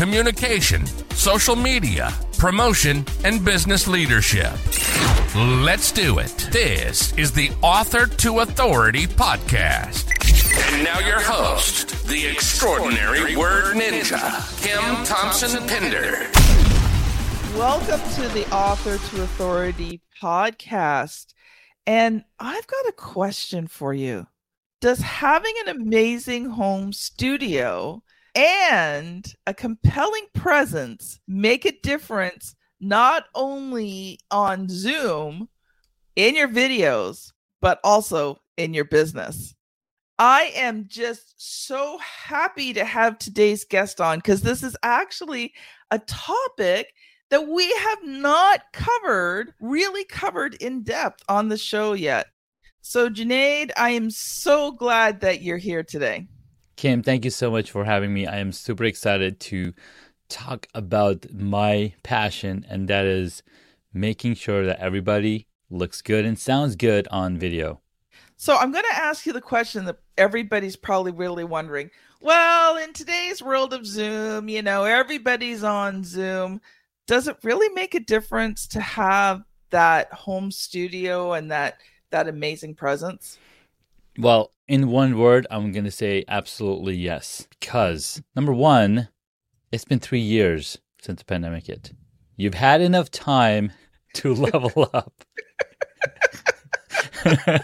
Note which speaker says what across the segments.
Speaker 1: communication, social media, promotion, and business leadership. Let's do it. This is the Author to Authority podcast. And now your host, the extraordinary word ninja, Kim Thompson Pinder.
Speaker 2: Welcome to the Author to Authority podcast. And I've got a question for you. Does having an amazing home studio and a compelling presence make a difference not only on Zoom in your videos, but also in your business? I am just so happy to have today's guest on because this is actually a topic that we have not covered, really covered in depth on the show yet. So, Junaid, I am so glad that you're here today.
Speaker 3: Kim, thank you so much for having me. I am super excited to talk about my passion, and that is making sure that everybody looks good and sounds good on video.
Speaker 2: So I'm going to ask you the question that everybody's probably really wondering. Well, in today's world of Zoom, you know, everybody's on Zoom. Does it really make a difference to have that home studio and that that amazing presence?
Speaker 3: Well, in one word, I'm going to say absolutely yes. Because number 1, it's been 3 years since the pandemic hit. You've had enough time to level up.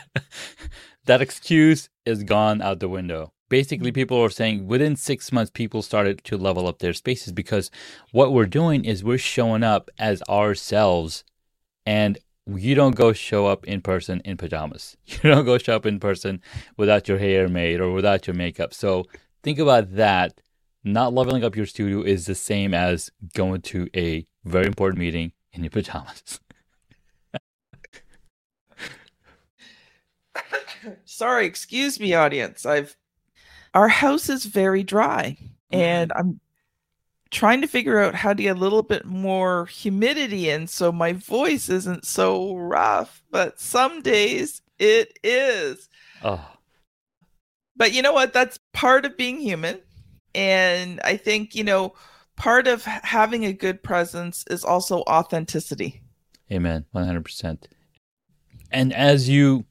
Speaker 3: that excuse is gone out the window. Basically, people are saying within six months, people started to level up their spaces because what we're doing is we're showing up as ourselves and you don't go show up in person in pajamas. You don't go show up in person without your hair made or without your makeup. So think about that. Not leveling up your studio is the same as going to a very important meeting in your pajamas.
Speaker 2: Sorry, excuse me, audience. I've our house is very dry, and
Speaker 3: Mm-hmm.
Speaker 2: I'm trying to figure out how to get a little bit more humidity in so my voice isn't so rough. But some days it is.
Speaker 3: Oh,
Speaker 2: But you know what? That's part of being human, and I think you know part of having a good presence is also authenticity.
Speaker 3: Amen. 100%. And as you,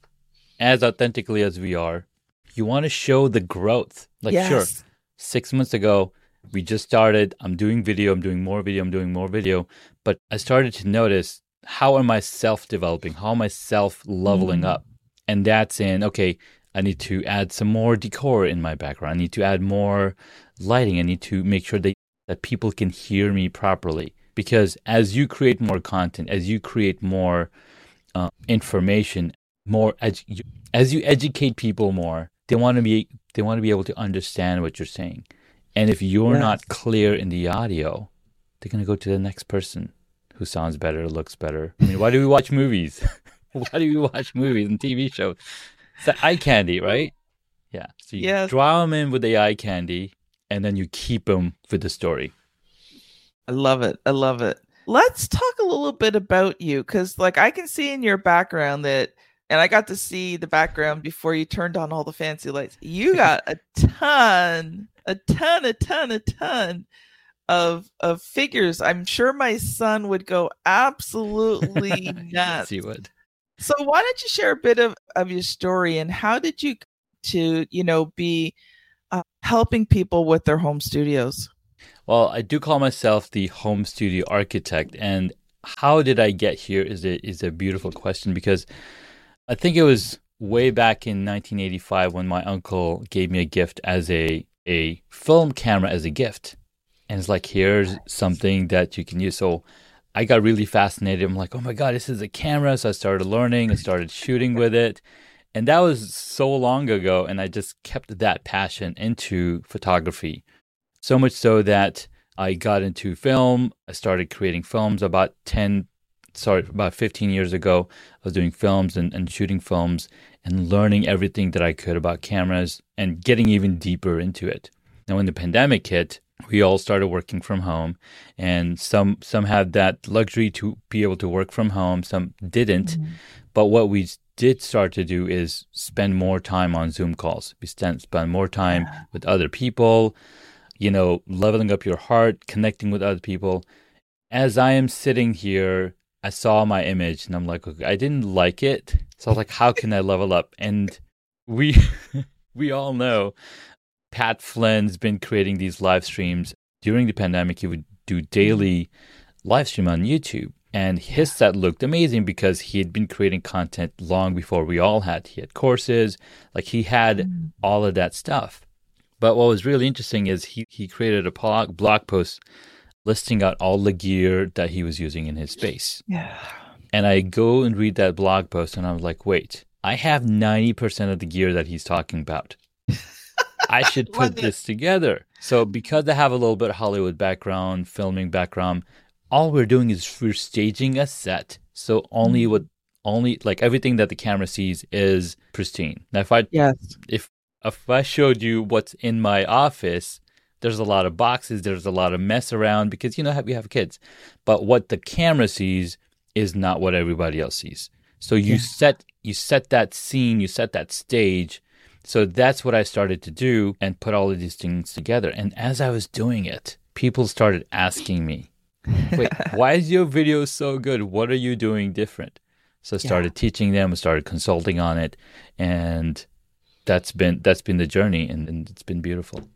Speaker 3: as authentically as we are, you want to show the growth. Like, sure, six months ago, we just started. I'm doing video, I'm doing more video, I'm doing more video. But I started to notice how am I self developing? How am I self leveling
Speaker 2: Mm.
Speaker 3: up? And that's in, okay, I need to add some more decor in my background. I need to add more lighting. I need to make sure that, that people can hear me properly. Because as you create more content, as you create more uh, information, more edu- as you educate people more, they want to be they want to be able to understand what you're saying. And if you're
Speaker 2: Yes.
Speaker 3: not clear in the audio, they're gonna go to the next person who sounds better, looks better. I mean, why do we watch movies? why do we watch movies and TV shows? It's the eye candy, right? Yeah. So you
Speaker 2: Yes.
Speaker 3: draw them in with the eye candy, and then you keep them with the story.
Speaker 2: I love it. I love it. Let's talk a little bit about you because, like, I can see in your background that, and I got to see the background before you turned on all the fancy lights. You got a ton, a ton, a ton, a ton of of figures. I'm sure my son would go absolutely nuts.
Speaker 3: See what?
Speaker 2: So why don't you share a bit of, of your story and how did you to you know be uh, helping people with their home studios?
Speaker 3: Well, I do call myself the home studio architect, and how did I get here is a is a beautiful question because I think it was way back in 1985 when my uncle gave me a gift as a a film camera as a gift, and it's like here's something that you can use. So I got really fascinated. I'm like, oh my god, this is a camera! So I started learning and started shooting with it. And that was so long ago, and I just kept that passion into photography. So much so that I got into film. I started creating films about 10, sorry, about 15 years ago. I was doing films and, and shooting films and learning everything that I could about cameras and getting even deeper into it. Now, when the pandemic hit, we all started working from home and some some had that luxury to be able to work from home some didn't mm-hmm. but what we did start to do is spend more time on zoom calls we spend, spend more time with other people you know leveling up your heart connecting with other people as i am sitting here i saw my image and i'm like okay, i didn't like it so i was like how can i level up and we we all know Pat Flynn's been creating these live streams. During the pandemic, he would do daily live stream on YouTube. And his set looked amazing because he had been creating content long before we all had. He had courses, like he had mm. all of that stuff. But what was really interesting is he, he created a blog, blog post listing out all the gear that he was using in his space.
Speaker 2: Yeah.
Speaker 3: And I go and read that blog post and I'm like, wait, I have 90% of the gear that he's talking about. I should put this together. So because I have a little bit of Hollywood background, filming background, all we're doing is we're staging a set. So only mm-hmm. what only like everything that the camera sees is pristine. Now if I
Speaker 2: yes.
Speaker 3: if if I showed you what's in my office, there's a lot of boxes, there's a lot of mess around because you know we have kids. But what the camera sees is not what everybody else sees. So you yeah. set you set that scene, you set that stage so that's what I started to do and put all of these things together. And as I was doing it, people started asking me, wait, why is your video so good? What are you doing different? So I started yeah. teaching them, I started consulting on it, and that's been that's been the journey and, and it's been beautiful.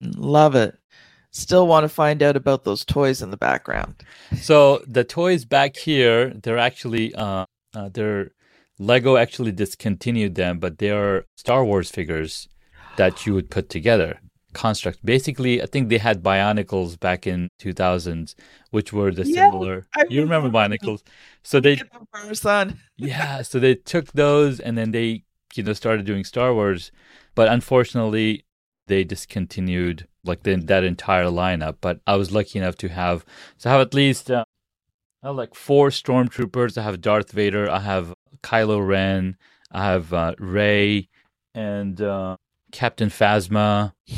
Speaker 2: Love it. Still want to find out about those toys in the background.
Speaker 3: So the toys back here, they're actually uh, uh, they're Lego actually discontinued them, but they are Star Wars figures that you would put together. Construct. Basically, I think they had Bionicles back in 2000s, which were the yeah, similar. I you remember, remember Bionicles? So they,
Speaker 2: son.
Speaker 3: yeah, so they took those and then they, you know, started doing Star Wars, but unfortunately, they discontinued like the, that entire lineup. But I was lucky enough to have, so I have at least uh, I have like four stormtroopers. I have Darth Vader. I have Kylo Ren. I have uh, Rey and uh, Captain Phasma.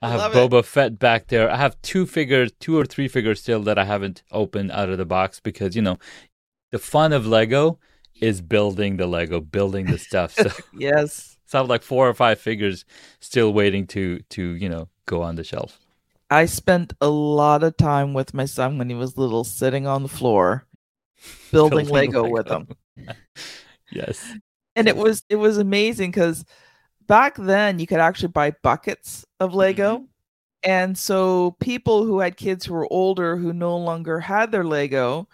Speaker 3: I have Boba it. Fett back there. I have two figures, two or three figures still that I haven't opened out of the box because you know, the fun of Lego is building the Lego, building the stuff. So
Speaker 2: yes,
Speaker 3: have like four or five figures still waiting to to you know go on the shelf.
Speaker 2: I spent a lot of time with my son when he was little, sitting on the floor, building, building Lego, Lego, with him.
Speaker 3: yes,
Speaker 2: and it was it was amazing because back then you could actually buy buckets of Lego. Mm-hmm. And so people who had kids who were older who no longer had their Lego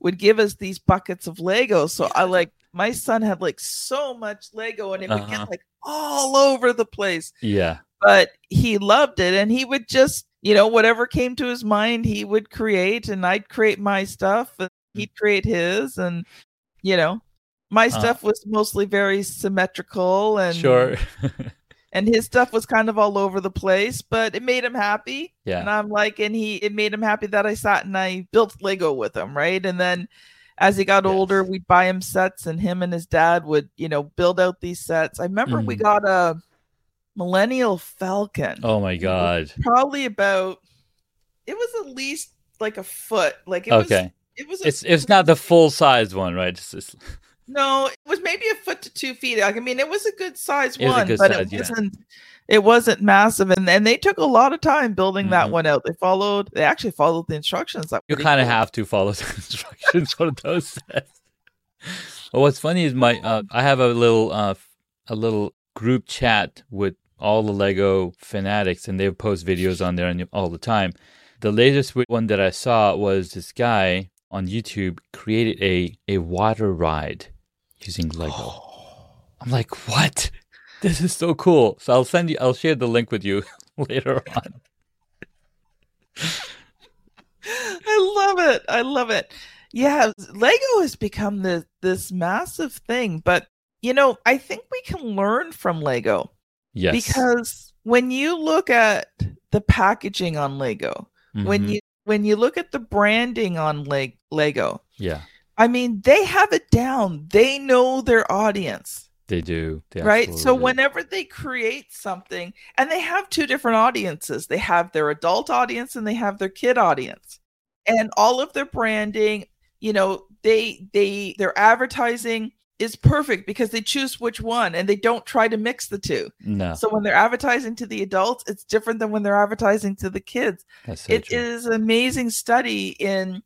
Speaker 2: would give us these buckets of Lego. So I like my son had like so much Lego and it would uh-huh. get like all over the place.
Speaker 3: Yeah.
Speaker 2: But he loved it and he would just you know, whatever came to his mind, he would create, and I'd create my stuff, and mm. he'd create his, and you know, my uh, stuff was mostly very symmetrical, and
Speaker 3: sure.
Speaker 2: and his stuff was kind of all over the place, but it made him happy.
Speaker 3: Yeah,
Speaker 2: and I'm like, and he, it made him happy that I sat and I built Lego with him, right? And then as he got yes. older, we'd buy him sets, and him and his dad would, you know, build out these sets. I remember mm. we got a Millennium Falcon.
Speaker 3: Oh my god.
Speaker 2: Probably about it was at least like a foot. Like it
Speaker 3: okay.
Speaker 2: was it was
Speaker 3: a, it's it's not the full size one, right? It's, it's...
Speaker 2: No, it was maybe a foot to two feet. Like, I mean, it was a good size one, good but size, it wasn't yeah. It wasn't massive. And and they took a lot of time building mm-hmm. that one out. They followed they actually followed the instructions. That
Speaker 3: you kind of cool. have to follow the instructions for those sets. Well, what's funny is my uh, I have a little uh, a little group chat with all the Lego fanatics, and they post videos on there all the time. The latest one that I saw was this guy on YouTube created a a water ride using Lego. I'm like, what? This is so cool. So I'll send you. I'll share the link with you later on.
Speaker 2: I love it. I love it. Yeah, Lego has become this this massive thing, but you know, I think we can learn from Lego
Speaker 3: Yes.
Speaker 2: Because when you look at the packaging on Lego, When
Speaker 3: Mhm.
Speaker 2: you when you look at the branding on Leg- Lego,
Speaker 3: yeah,
Speaker 2: I mean, they have it down. They know their audience,
Speaker 3: they do. They
Speaker 2: right? So
Speaker 3: do.
Speaker 2: whenever they create something, and they have two different audiences, they have their adult audience and they have their kid audience. And all of their branding, you know, they they their advertising is perfect because they choose which one and they don't try to mix the two.
Speaker 3: no,
Speaker 2: So when they're advertising to the adults, it's different than when they're advertising to the kids.
Speaker 3: that's so
Speaker 2: It is an amazing study in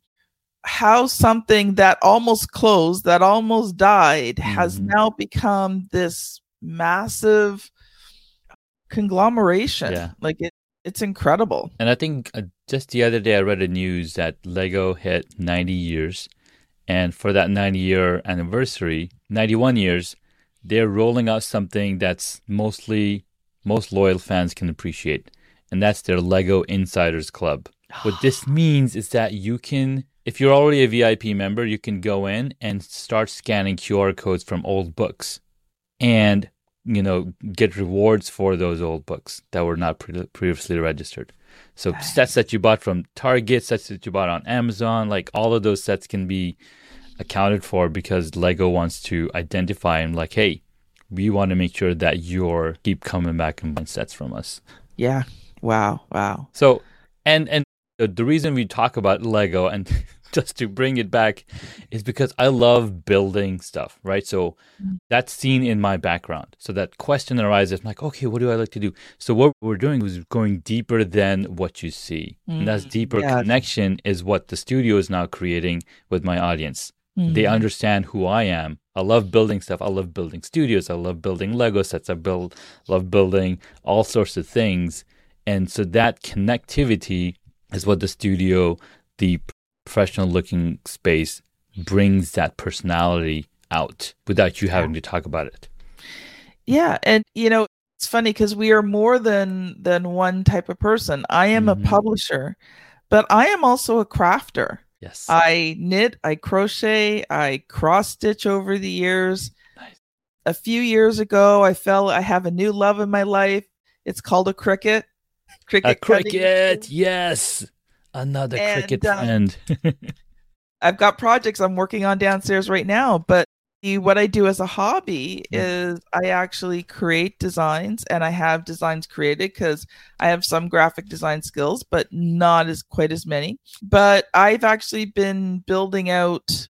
Speaker 2: how something that almost closed, that almost died, has
Speaker 3: Mhm.
Speaker 2: now become this massive conglomeration.
Speaker 3: Yeah.
Speaker 2: Like it, it's incredible.
Speaker 3: And I think uh, just the other day I read a news that Lego hit 90 years. And for that 90 year anniversary, 91 years, they're rolling out something that's mostly most loyal fans can appreciate. And that's their Lego Insiders Club. What this means is that you can, if you're already a VIP member, you can go in and start scanning QR codes from old books and, you know, get rewards for those old books that were not pre- previously registered. So sets that you bought from Target, sets that you bought on Amazon, like all of those sets can be accounted for because Lego wants to identify and like, hey, we want to make sure that you're keep coming back and buying sets from us.
Speaker 2: Yeah. Wow. Wow.
Speaker 3: So, and and the, the reason we talk about Lego and just to bring it back is because I love building stuff, right? So that's seen in my background. So that question arises, I'm like, okay, what do I like to do? So what we're doing is going deeper than what you see, and that's
Speaker 2: Mm,
Speaker 3: deeper
Speaker 2: yeah.
Speaker 3: connection is what the studio is now creating with my audience. They
Speaker 2: Mhm.
Speaker 3: understand who I am. I love building stuff. I love building studios. I love building Lego sets. I build love building all sorts of things. And so that connectivity is what the studio, the professional looking space brings that personality out without you having to talk about it.
Speaker 2: Yeah, and you know, it's funny because we are more than than one type of person. I am
Speaker 3: Mhm.
Speaker 2: a publisher, but I am also a crafter.
Speaker 3: Yes.
Speaker 2: I knit, I crochet, I cross stitch over the years.
Speaker 3: Nice.
Speaker 2: A few years ago, I felt I have a new love in my life. It's called a Cricut. Cricut.
Speaker 3: a
Speaker 2: Cricut.
Speaker 3: Yes. Another
Speaker 2: And,
Speaker 3: Cricut
Speaker 2: um,
Speaker 3: friend.
Speaker 2: I've got projects I'm working on downstairs right now, but the- what I do as a hobby is I actually create designs and I have designs created because I have some graphic design skills, but not as quite as many. But I've actually been building out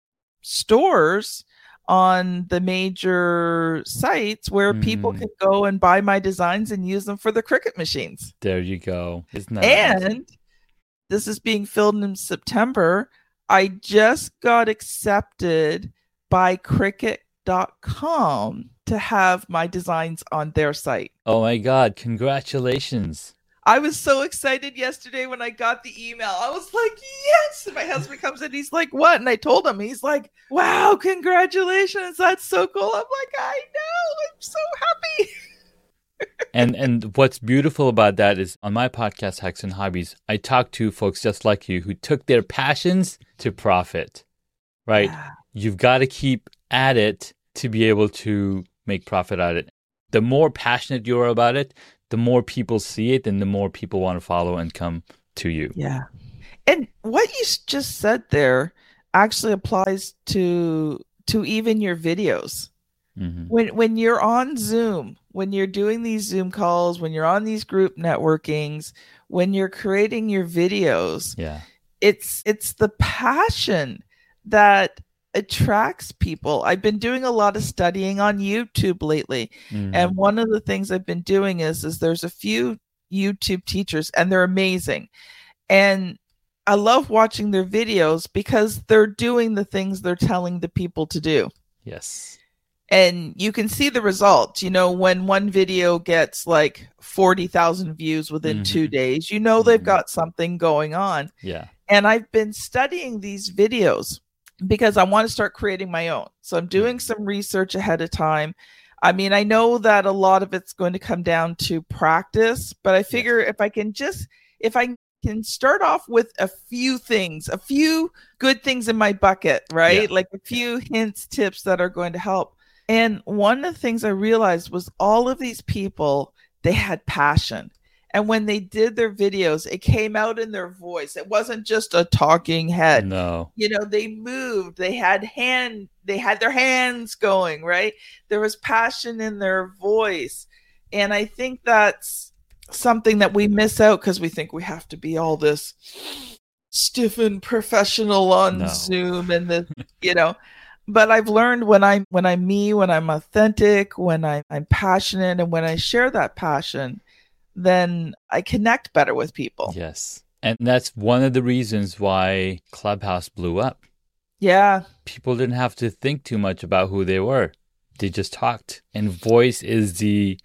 Speaker 2: stores on the major sites where people
Speaker 3: Mm.
Speaker 2: can go and buy my designs and use them for the Cricut machines.
Speaker 3: there you go. Isn't that?
Speaker 2: And this is being filmed in September. I just got accepted by cricut.com to have my designs on their site.
Speaker 3: Oh my God. Congratulations.
Speaker 2: I was so excited yesterday when I got the email. I was like, yes. And my husband comes in, he's like, what? And I told him, he's like, wow, congratulations. That's so cool. I'm like, I know. I'm so happy.
Speaker 3: and and what's beautiful about that is on my podcast hacks and hobbies i talk to folks just like you who took their passions to profit right
Speaker 2: Yeah.
Speaker 3: you've got to keep at it to be able to make profit at it the more passionate you are about it the more people see it and the more people want to follow and come to you
Speaker 2: Yeah. And what you just said there actually applies to to even your videos.
Speaker 3: hmm
Speaker 2: When when you're on Zoom, when you're doing these Zoom calls, when you're on these group networkings, when you're creating your videos,
Speaker 3: yeah
Speaker 2: it's it's the passion that attracts people. I've been doing a lot of studying on YouTube lately.
Speaker 3: Mhm.
Speaker 2: And one of the things I've been doing is is there's a few YouTube teachers and they're amazing. And I love watching their videos because they're doing the things they're telling the people to do.
Speaker 3: yes
Speaker 2: And you can see the results. You know, when one video gets like 40,000 views within 2
Speaker 3: Mhm.
Speaker 2: days, you know they've
Speaker 3: Mhm.
Speaker 2: got something going on.
Speaker 3: yeah
Speaker 2: And I've been studying these videos because I want to start creating my own. So I'm doing some research ahead of time. I mean, I know that a lot of it's going to come down to practice, but I figure if I can just, if I can start off with a few things, a few good things in my bucket, right?
Speaker 3: Yeah.
Speaker 2: Like a few hints, tips that are going to help. And one of the things I realized was all of these people, they had passion And when they did their videos, it came out in their voice. It wasn't just a talking head.
Speaker 3: No.
Speaker 2: You know, they moved. They had hand they had their hands going, right? There was passion in their voice. And I think that's something that we miss out because we think we have to be all this stiff and professional on
Speaker 3: No.
Speaker 2: Zoom and the you know. But I've learned when I'm when I'm me, when I'm authentic, when I, I'm passionate, and when I share that passion, then I connect better with people.
Speaker 3: Yes. And that's one of the reasons why Clubhouse blew up.
Speaker 2: Yeah,
Speaker 3: People didn't have to think too much about who they were. They just talked. And voice is the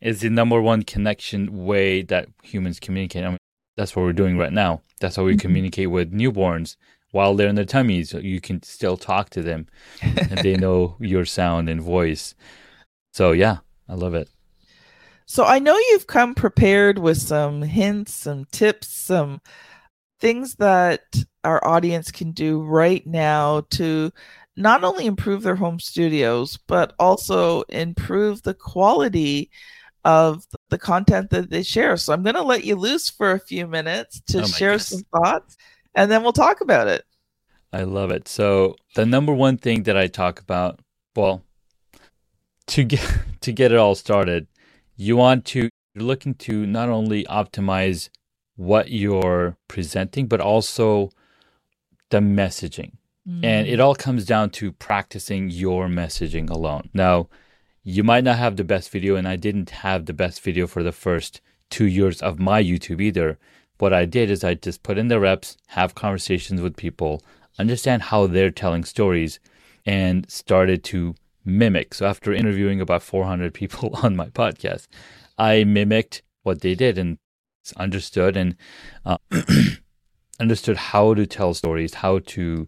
Speaker 3: is the number one connection way that humans communicate. I mean, that's what we're doing right now. That's how we
Speaker 2: Mhm.
Speaker 3: communicate with newborns while they're in their tummies. You can still talk to them and they know your sound and voice. So yeah, I love it.
Speaker 2: So I know you've come prepared with some hints, some tips, some things that our audience can do right now to not only improve their home studios, but also improve the quality of the content that they share. So I'm going to let you loose for a few minutes to
Speaker 3: Oh
Speaker 2: share
Speaker 3: goodness.
Speaker 2: some thoughts and then we'll talk about it.
Speaker 3: I love it. So the number one thing that I talk about, well, to get to get it all started, you want to you're looking to not only optimize what you're presenting, but also the messaging. And
Speaker 2: Mm.
Speaker 3: it all comes down to practicing your messaging alone. Now, you might not have the best video, and I didn't have the best video for the first two years of my YouTube either. What I did is I just put in the reps, have conversations with people, understand how they're telling stories, and started to mimic. So, after interviewing about 400 people on my podcast, I mimicked what they did and understood and uh, understood how to tell stories, how to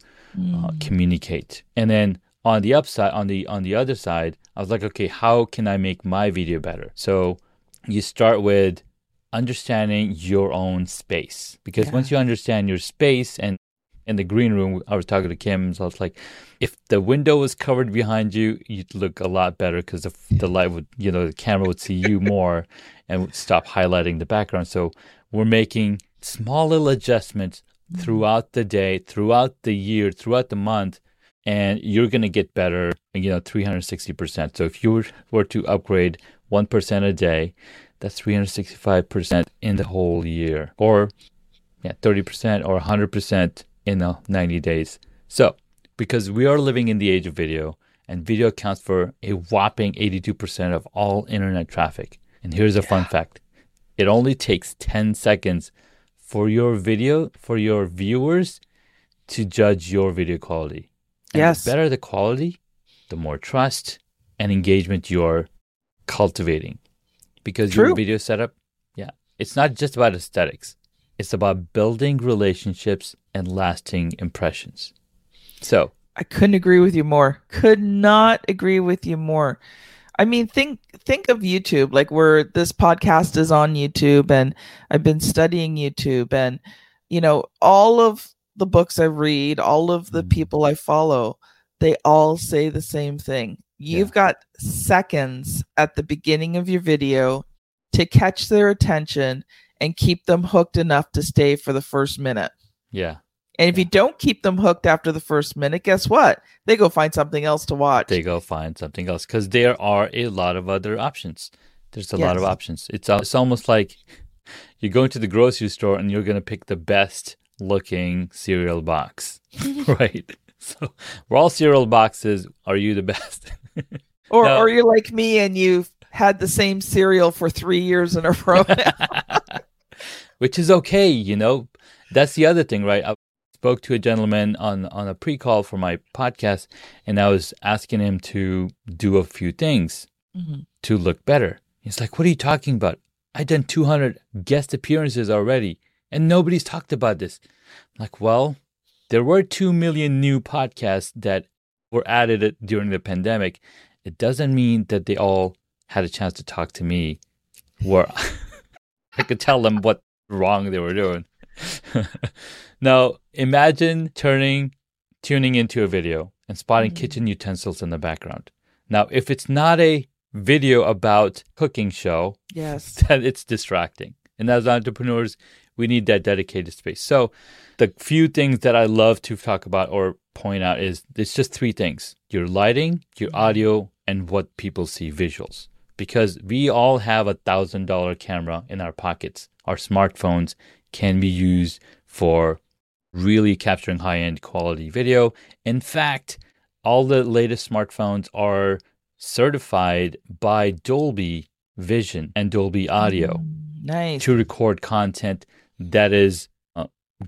Speaker 3: uh, communicate. And then on the upside, on the on the other side, I was like, okay, how can I make my video better? So you start with understanding your own space because
Speaker 2: Yeah.
Speaker 3: once you understand your space and in the green room, I was talking to Kim, so I was like, if the window was covered behind you, you'd look a lot better because the, the light would, you know, the camera would see you more and would stop highlighting the background. So we're making small little adjustments mm-hmm. throughout the day, throughout the year, throughout the month, and you're going to get better, you know, 360%. So if you were- were to upgrade 1% a day, that's 365% in the whole year, or yeah, 30% or 100% in uh, 90 days. So, because we are living in the age of video, and video accounts for a whopping 82% of all internet traffic. And here's a fun fact it only takes 10 seconds for your video, for your viewers to judge your video quality. And
Speaker 2: Yes.
Speaker 3: The better the quality, the more trust and engagement you're cultivating. Because
Speaker 2: True.
Speaker 3: your video setup, yeah, it's not just about aesthetics. It's about building relationships and lasting impressions. So,
Speaker 2: I couldn't agree with you more. Could not agree with you more. I mean, think think of YouTube, like where this podcast is on YouTube, and I've been studying YouTube, and you know, all of the books I read, all of the
Speaker 3: Mhm.
Speaker 2: people I follow, they all say the same thing. You've got seconds at the beginning of your video to catch their attention and keep them hooked enough to stay for the first minute.
Speaker 3: yeah,
Speaker 2: And if you don't keep them hooked after the first minute, guess what? They go find something else to watch.
Speaker 3: they go find something else because there are a lot of other options. There's a lot of options. It's uh, it's almost like you're going to the grocery store and you're going to pick the best looking cereal box, right? So we're all cereal boxes. Are you the best?
Speaker 2: or,
Speaker 3: No.
Speaker 2: or you're like me and you've had the same cereal for three years in a row.
Speaker 3: Which is okay, you know. That's the other thing, right? I spoke to a gentleman on on a pre-call for my podcast, and I was asking him to do a few things
Speaker 2: Mhm.
Speaker 3: to look better. He's like, "What are you talking about? I've done 200 guest appearances already, and nobody's talked about this." I'm like, well, there were 2 million new podcasts that were added during the pandemic. It doesn't mean that they all had a chance to talk to me where I could tell them what wrong they were doing. now, imagine turning tuning into a video and spotting
Speaker 2: Mhm.
Speaker 3: kitchen utensils in the background. Now, if it's not a video about cooking show,
Speaker 2: yes.
Speaker 3: then it's distracting. And as entrepreneurs, we need that dedicated space. So, the few things that I love to talk about or point out is it's just three things your lighting, your audio, and what people see visuals. Because we all have a thousand dollar camera in our pockets. Our smartphones can be used for really capturing high end quality video. In fact, all the latest smartphones are certified by Dolby Vision and Dolby Audio
Speaker 2: Nice.
Speaker 3: to record content that is uh,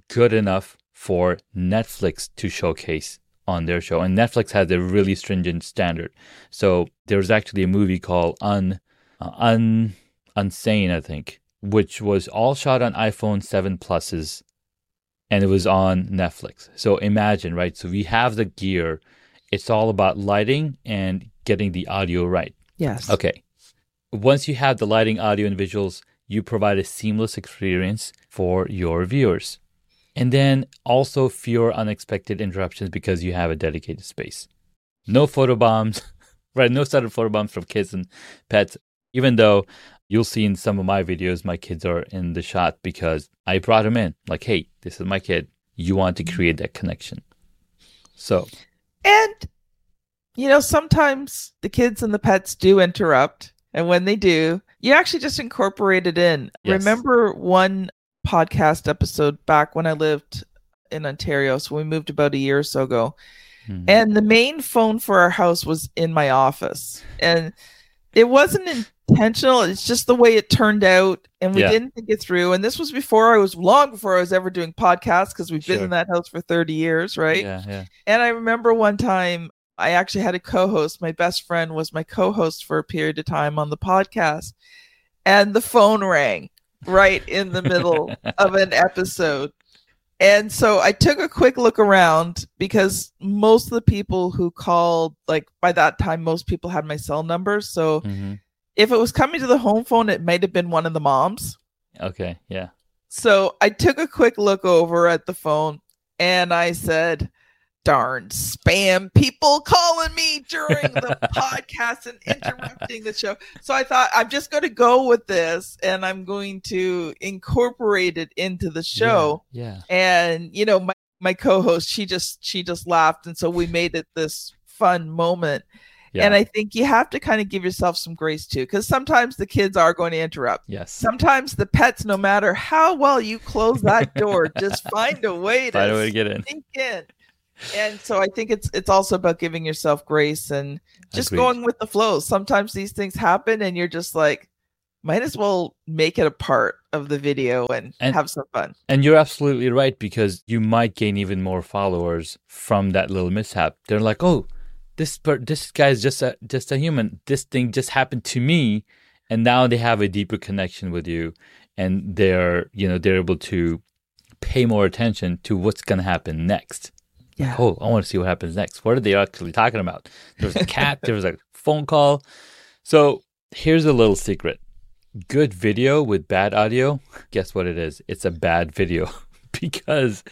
Speaker 3: good enough for Netflix to showcase on their show. And Netflix has a really stringent standard. So there was actually a movie called Un, uh, Un, Unsane, I think, which was all shot on iPhone 7 Pluses and it was on Netflix. So imagine, right? So we have the gear. It's all about lighting and getting the audio right.
Speaker 2: Yes.
Speaker 3: Okay. Once you have the lighting, audio, and visuals, you provide a seamless experience for your viewers. And then also fewer unexpected interruptions because you have a dedicated space. No photo bombs, right? No sudden photo bombs from kids and pets. Even though you'll see in some of my videos, my kids are in the shot because I brought them in. Like, hey, this is my kid. You want to create that connection. So,
Speaker 2: And you know, sometimes the kids and the pets do interrupt, and when they do, you actually just incorporate it in.
Speaker 3: Yes.
Speaker 2: Remember one podcast episode back when I lived in Ontario, so we moved about a year or so ago,
Speaker 3: mhm.
Speaker 2: and the main phone for our house was in my office, and it wasn't intentional. It's just the way it turned out, and we
Speaker 3: Yeah.
Speaker 2: didn't think it through. And this was before I was long before I was ever doing podcasts because we've been in that house for thirty years, right?
Speaker 3: yeah, yeah.
Speaker 2: And I remember one time I actually had a co host. My best friend was my co host for a period of time on the podcast. And the phone rang right in the middle of an episode. And so I took a quick look around because most of the people who called, like by that time, most people had my cell number. So
Speaker 3: Mhm.
Speaker 2: if it was coming to the home phone, it might have been one of the moms.
Speaker 3: Okay, yeah.
Speaker 2: So I took a quick look over at the phone and I said, darn spam people calling me during the podcast and interrupting the show. So I thought I'm just going to go with this and I'm going to incorporate it into the show.
Speaker 3: Yeah.
Speaker 2: And you know, my my co-host, she just she just laughed and so we made it this fun moment.
Speaker 3: Yeah.
Speaker 2: And I think you have to kind of give yourself some grace too cuz sometimes the kids are going to interrupt.
Speaker 3: yes.
Speaker 2: Sometimes the pets, no matter how well you close that door, just find a way to
Speaker 3: Find a way to get in.
Speaker 2: in. And so I think it's it's also about giving yourself grace and just
Speaker 3: Agreed.
Speaker 2: going with the flow. Sometimes these things happen and you're just like, might as well make it a part of the video and,
Speaker 3: And-
Speaker 2: have some fun.
Speaker 3: And you're absolutely right because you might gain even more followers from that little mishap. They're like, "Oh, this per- this guy's just a just a human. This thing just happened to me." And now they have a deeper connection with you and they're, you know, they're able to pay more attention to what's going to happen next.
Speaker 2: Yeah.
Speaker 3: Oh, I want to see what happens next. What are they actually talking about? There was a cat, there was a phone call. So here's a little secret good video with bad audio, guess what it is? It's a bad video because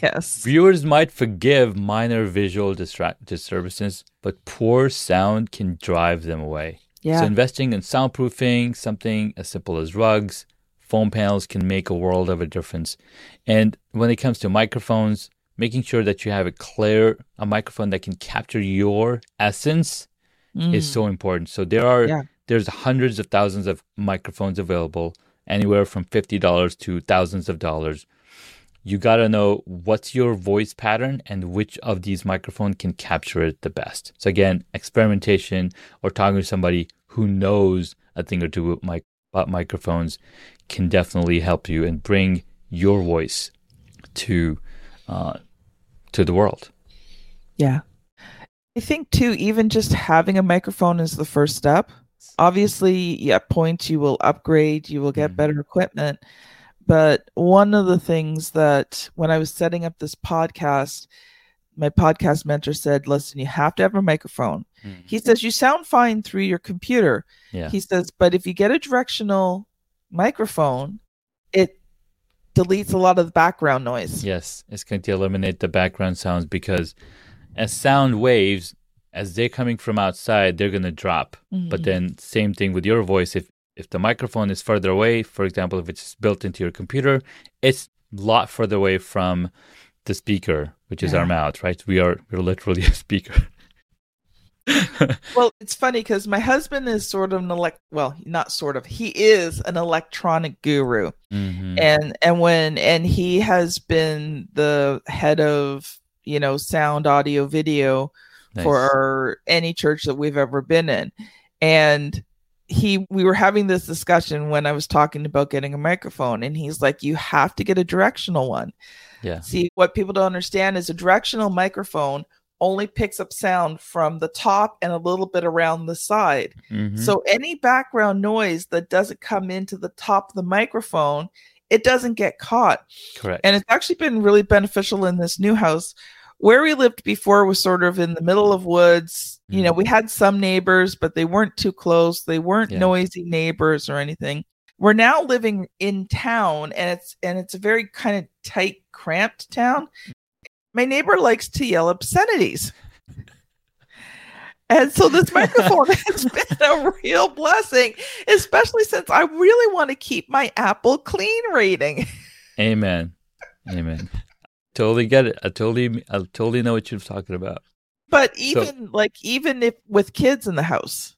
Speaker 2: Yes.
Speaker 3: viewers might forgive minor visual distract- disturbances, but poor sound can drive them away.
Speaker 2: Yeah.
Speaker 3: So investing in soundproofing, something as simple as rugs, foam panels can make a world of a difference. And when it comes to microphones, making sure that you have a clear a microphone that can capture your essence is
Speaker 2: Mm.
Speaker 3: so important. So there are
Speaker 2: Yeah.
Speaker 3: there's hundreds of thousands of microphones available, anywhere from fifty dollars to thousands of dollars. You gotta know what's your voice pattern and which of these microphones can capture it the best. So again, experimentation or talking to somebody who knows a thing or two mic- about microphones can definitely help you and bring your voice to uh, to the world.
Speaker 2: Yeah. I think too, even just having a microphone is the first step. Obviously, at points you will upgrade, you will get
Speaker 3: Mhm.
Speaker 2: better equipment. But one of the things that when I was setting up this podcast, my podcast mentor said, listen, you have to have a microphone. He says, you sound fine through your computer.
Speaker 3: Yeah.
Speaker 2: He says, but if you get a directional microphone, it deletes a lot of the background noise.
Speaker 3: Yes, it's going to eliminate the background sounds because as sound waves, as they're coming from outside, they're going to drop. But
Speaker 2: Mhm.
Speaker 3: then same thing with your voice. If If the microphone is further away, for example, if it's built into your computer, it's a lot further away from the speaker, which is
Speaker 2: Yeah.
Speaker 3: our mouth, right? We are we're literally a speaker.
Speaker 2: Well, it's funny because my husband is sort of an elect. Well, not sort of. He is an electronic guru,
Speaker 3: Mhm.
Speaker 2: and and when and he has been the head of you know sound, audio, video
Speaker 3: Nice.
Speaker 2: for our, any church that we've ever been in, and he we were having this discussion when I was talking about getting a microphone, and he's like, "You have to get a directional one."
Speaker 3: yeah.
Speaker 2: See, what people don't understand is a directional microphone only picks up sound from the top and a little bit around the side.
Speaker 3: Mhm.
Speaker 2: So any background noise that doesn't come into the top of the microphone, it doesn't get caught.
Speaker 3: correct.
Speaker 2: And it's actually been really beneficial in this new house. Where we lived before was sort of in the middle of woods. You know, we had some neighbors, but they weren't too close. They weren't
Speaker 3: Yeah.
Speaker 2: noisy neighbors or anything. We're now living in town and it's and it's a very kind of tight, cramped town. My neighbor likes to yell obscenities. And so this microphone has been a real blessing, especially since I really want to keep my Apple clean rating.
Speaker 3: Amen. Amen. totally get it. I totally I totally know what you're talking about.
Speaker 2: But even like even if with kids in the house,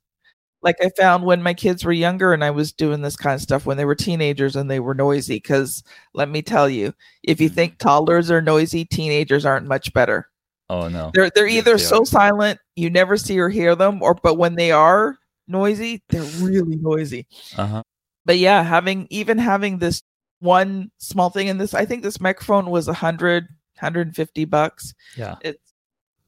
Speaker 2: like I found when my kids were younger and I was doing this kind of stuff when they were teenagers and they were noisy. Because let me tell you, if you think toddlers are noisy, teenagers aren't much better.
Speaker 3: Oh no.
Speaker 2: They're they're
Speaker 3: Yes,
Speaker 2: either
Speaker 3: they
Speaker 2: so
Speaker 3: are.
Speaker 2: silent you never see or hear them, or but when they are noisy, they're really noisy.
Speaker 3: Uh-huh.
Speaker 2: But yeah, having even having this one small thing in this, I think this microphone was a hundred, hundred and fifty bucks.
Speaker 3: Yeah.
Speaker 2: It's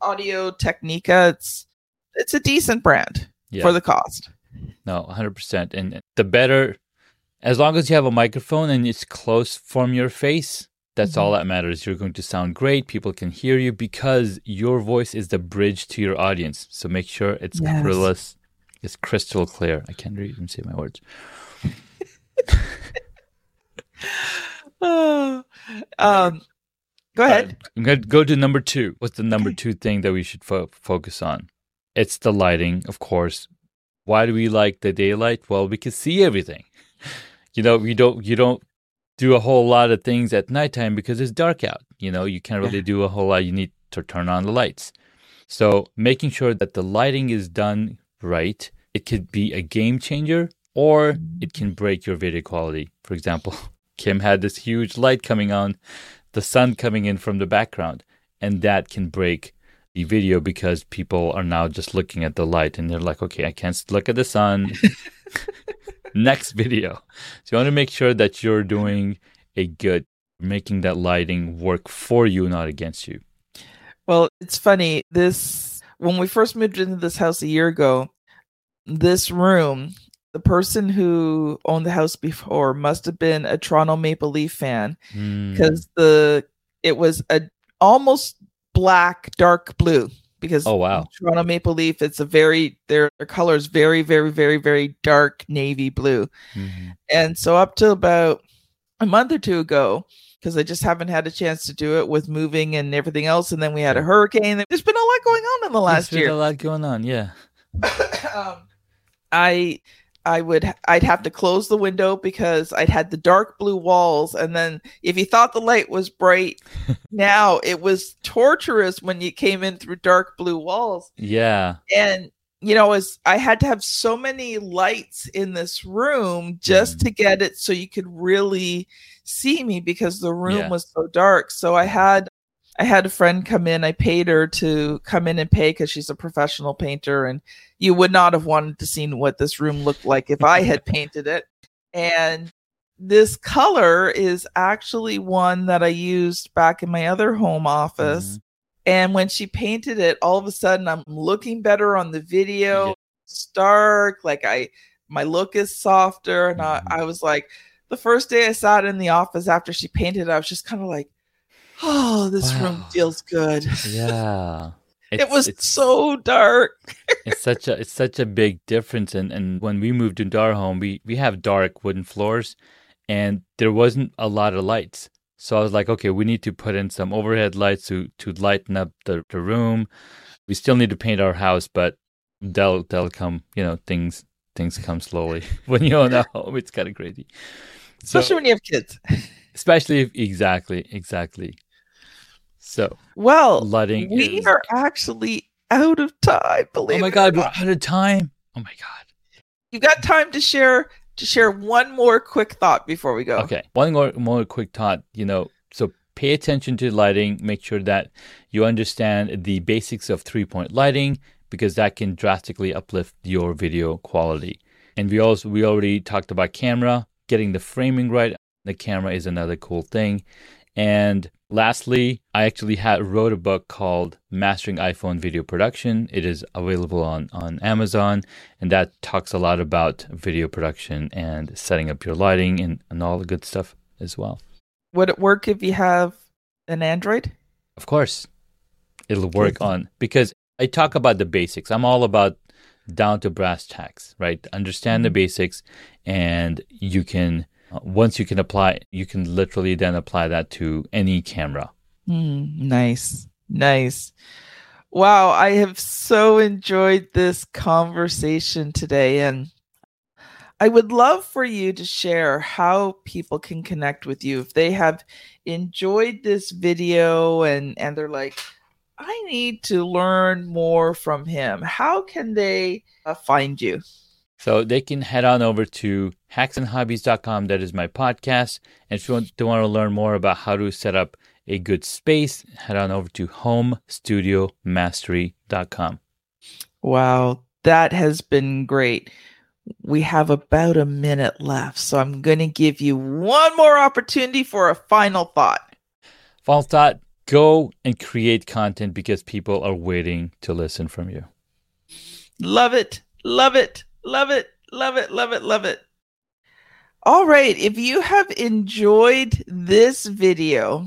Speaker 2: Audio Technica. It's it's a decent brand
Speaker 3: Yeah.
Speaker 2: for the cost.
Speaker 3: No, 100%. And the better, as long as you have a microphone and it's close from your face, that's all that matters. You're going to sound great. People can hear you because your voice is the bridge to your audience. So make sure it's
Speaker 2: Yes.
Speaker 3: crystal, it's crystal clear. I can't even say my words.
Speaker 2: Oh, um, go ahead.
Speaker 3: Uh, I'm going to go to number two. What's the number two thing that we should fo- focus on? It's the lighting, of course. Why do we like the daylight? Well, we can see everything. You know, you don't you don't do a whole lot of things at nighttime because it's dark out. You know, you can't really do a whole lot. You need to turn on the lights. So making sure that the lighting is done right, it could be a game changer or it can break your video quality. For example, Kim had this huge light coming on, the sun coming in from the background, and that can break the video because people are now just looking at the light and they're like, okay, I can't look at the sun. Next video. So you want to make sure that you're doing a good, making that lighting work for you, not against you.
Speaker 2: Well, it's funny. This when we first moved into this house a year ago, this room, the person who owned the house before must have been a Toronto Maple Leaf fan
Speaker 3: Hmm.
Speaker 2: because the it was a almost black dark blue because
Speaker 3: Oh, wow.
Speaker 2: Toronto Maple Leaf it's a very their, their color is very very very very dark navy blue
Speaker 3: Mhm.
Speaker 2: and so up to about a month or two ago because I just haven't had a chance to do it with moving and everything else and then we had a hurricane there's been a lot going on in the last
Speaker 3: There's
Speaker 2: year
Speaker 3: a lot going on. Yeah.
Speaker 2: um, I I would I'd have to close the window because I'd had the dark blue walls and then if you thought the light was bright now it was torturous when you came in through dark blue walls
Speaker 3: Yeah.
Speaker 2: and you know as I had to have so many lights in this room just
Speaker 3: Mhm.
Speaker 2: to get it so you could really see me because the room
Speaker 3: Yeah.
Speaker 2: was so dark so I had I had a friend come in. I paid her to come in and pay because she's a professional painter, and you would not have wanted to see what this room looked like if I had painted it. And this color is actually one that I used back in my other home office. And when she painted it, all of a sudden I'm looking better on the video.
Speaker 3: Yeah.
Speaker 2: It's dark, like I my look is softer. And
Speaker 3: Mhm.
Speaker 2: I, I was like, the first day I sat in the office after she painted, I was just kind of like, oh, this room feels good.
Speaker 3: Yeah.
Speaker 2: it was so dark.
Speaker 3: it's such a it's such a big difference and and when we moved into our home we we have dark wooden floors and there wasn't a lot of lights so i was like okay we need to put in some overhead lights to to lighten up the, the room we still need to paint our house but they'll they'll come you know things things come slowly. when you own a home, it's kind of crazy.
Speaker 2: So, especially when you have kids.
Speaker 3: especially if, exactly, exactly. So
Speaker 2: well,
Speaker 3: lighting.
Speaker 2: We is... are actually out of time. Believe.
Speaker 3: Oh my god, we're out of time. Oh my god.
Speaker 2: You got time to share to share one more quick thought before we go.
Speaker 3: Okay, one more more quick thought. You know, so pay attention to lighting. Make sure that you understand the basics of three point lighting because that can drastically uplift your video quality. And we also we already talked about camera, getting the framing right. The camera is another cool thing. And lastly, I actually had wrote a book called Mastering iPhone Video Production. It is available on, on Amazon, and that talks a lot about video production and setting up your lighting and, and all the good stuff as well.
Speaker 2: Would it work if you have an Android?
Speaker 3: Of course. It'll work on because I talk about the basics. I'm all about down to brass tacks, right? Understand the mm-hmm. basics and you can once you can apply you can literally then apply that to any camera.
Speaker 2: Mm, nice. Nice. Wow, I have so enjoyed this conversation today and I would love for you to share how people can connect with you if they have enjoyed this video and and they're like I need to learn more from him. How can they uh, find you?
Speaker 3: So they can head on over to hacksandhobbies.com. That is my podcast. And if you want to want to learn more about how to set up a good space, head on over to homestudiomastery.com.
Speaker 2: Wow, that has been great we have about a minute left. So I'm going to give you one more opportunity for a final thought.
Speaker 3: Final thought go and create content because people are waiting to listen from you.
Speaker 2: Love it. Love it. Love it. Love it. Love it. Love it. All right. If you have enjoyed this video,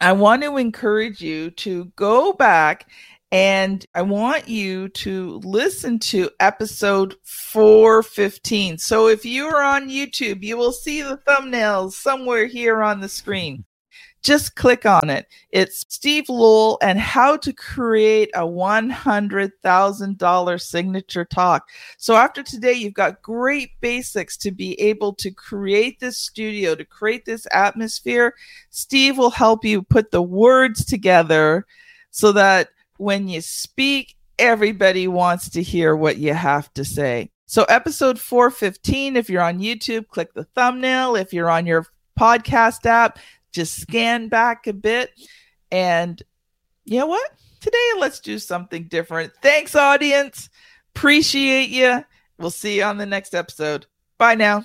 Speaker 2: I want to encourage you to go back and I want you to listen to episode 415. So if you are on YouTube, you will see the thumbnails somewhere here on the screen. Just click on it. It's Steve Lowell and how to create a $100,000 signature talk. So after today, you've got great basics to be able to create this studio, to create this atmosphere. Steve will help you put the words together so that when you speak, everybody wants to hear what you have to say. So, episode 415, if you're on YouTube, click the thumbnail. If you're on your podcast app, just scan back a bit. And you know what? Today, let's do something different. Thanks, audience. Appreciate you. We'll see you on the next episode. Bye now.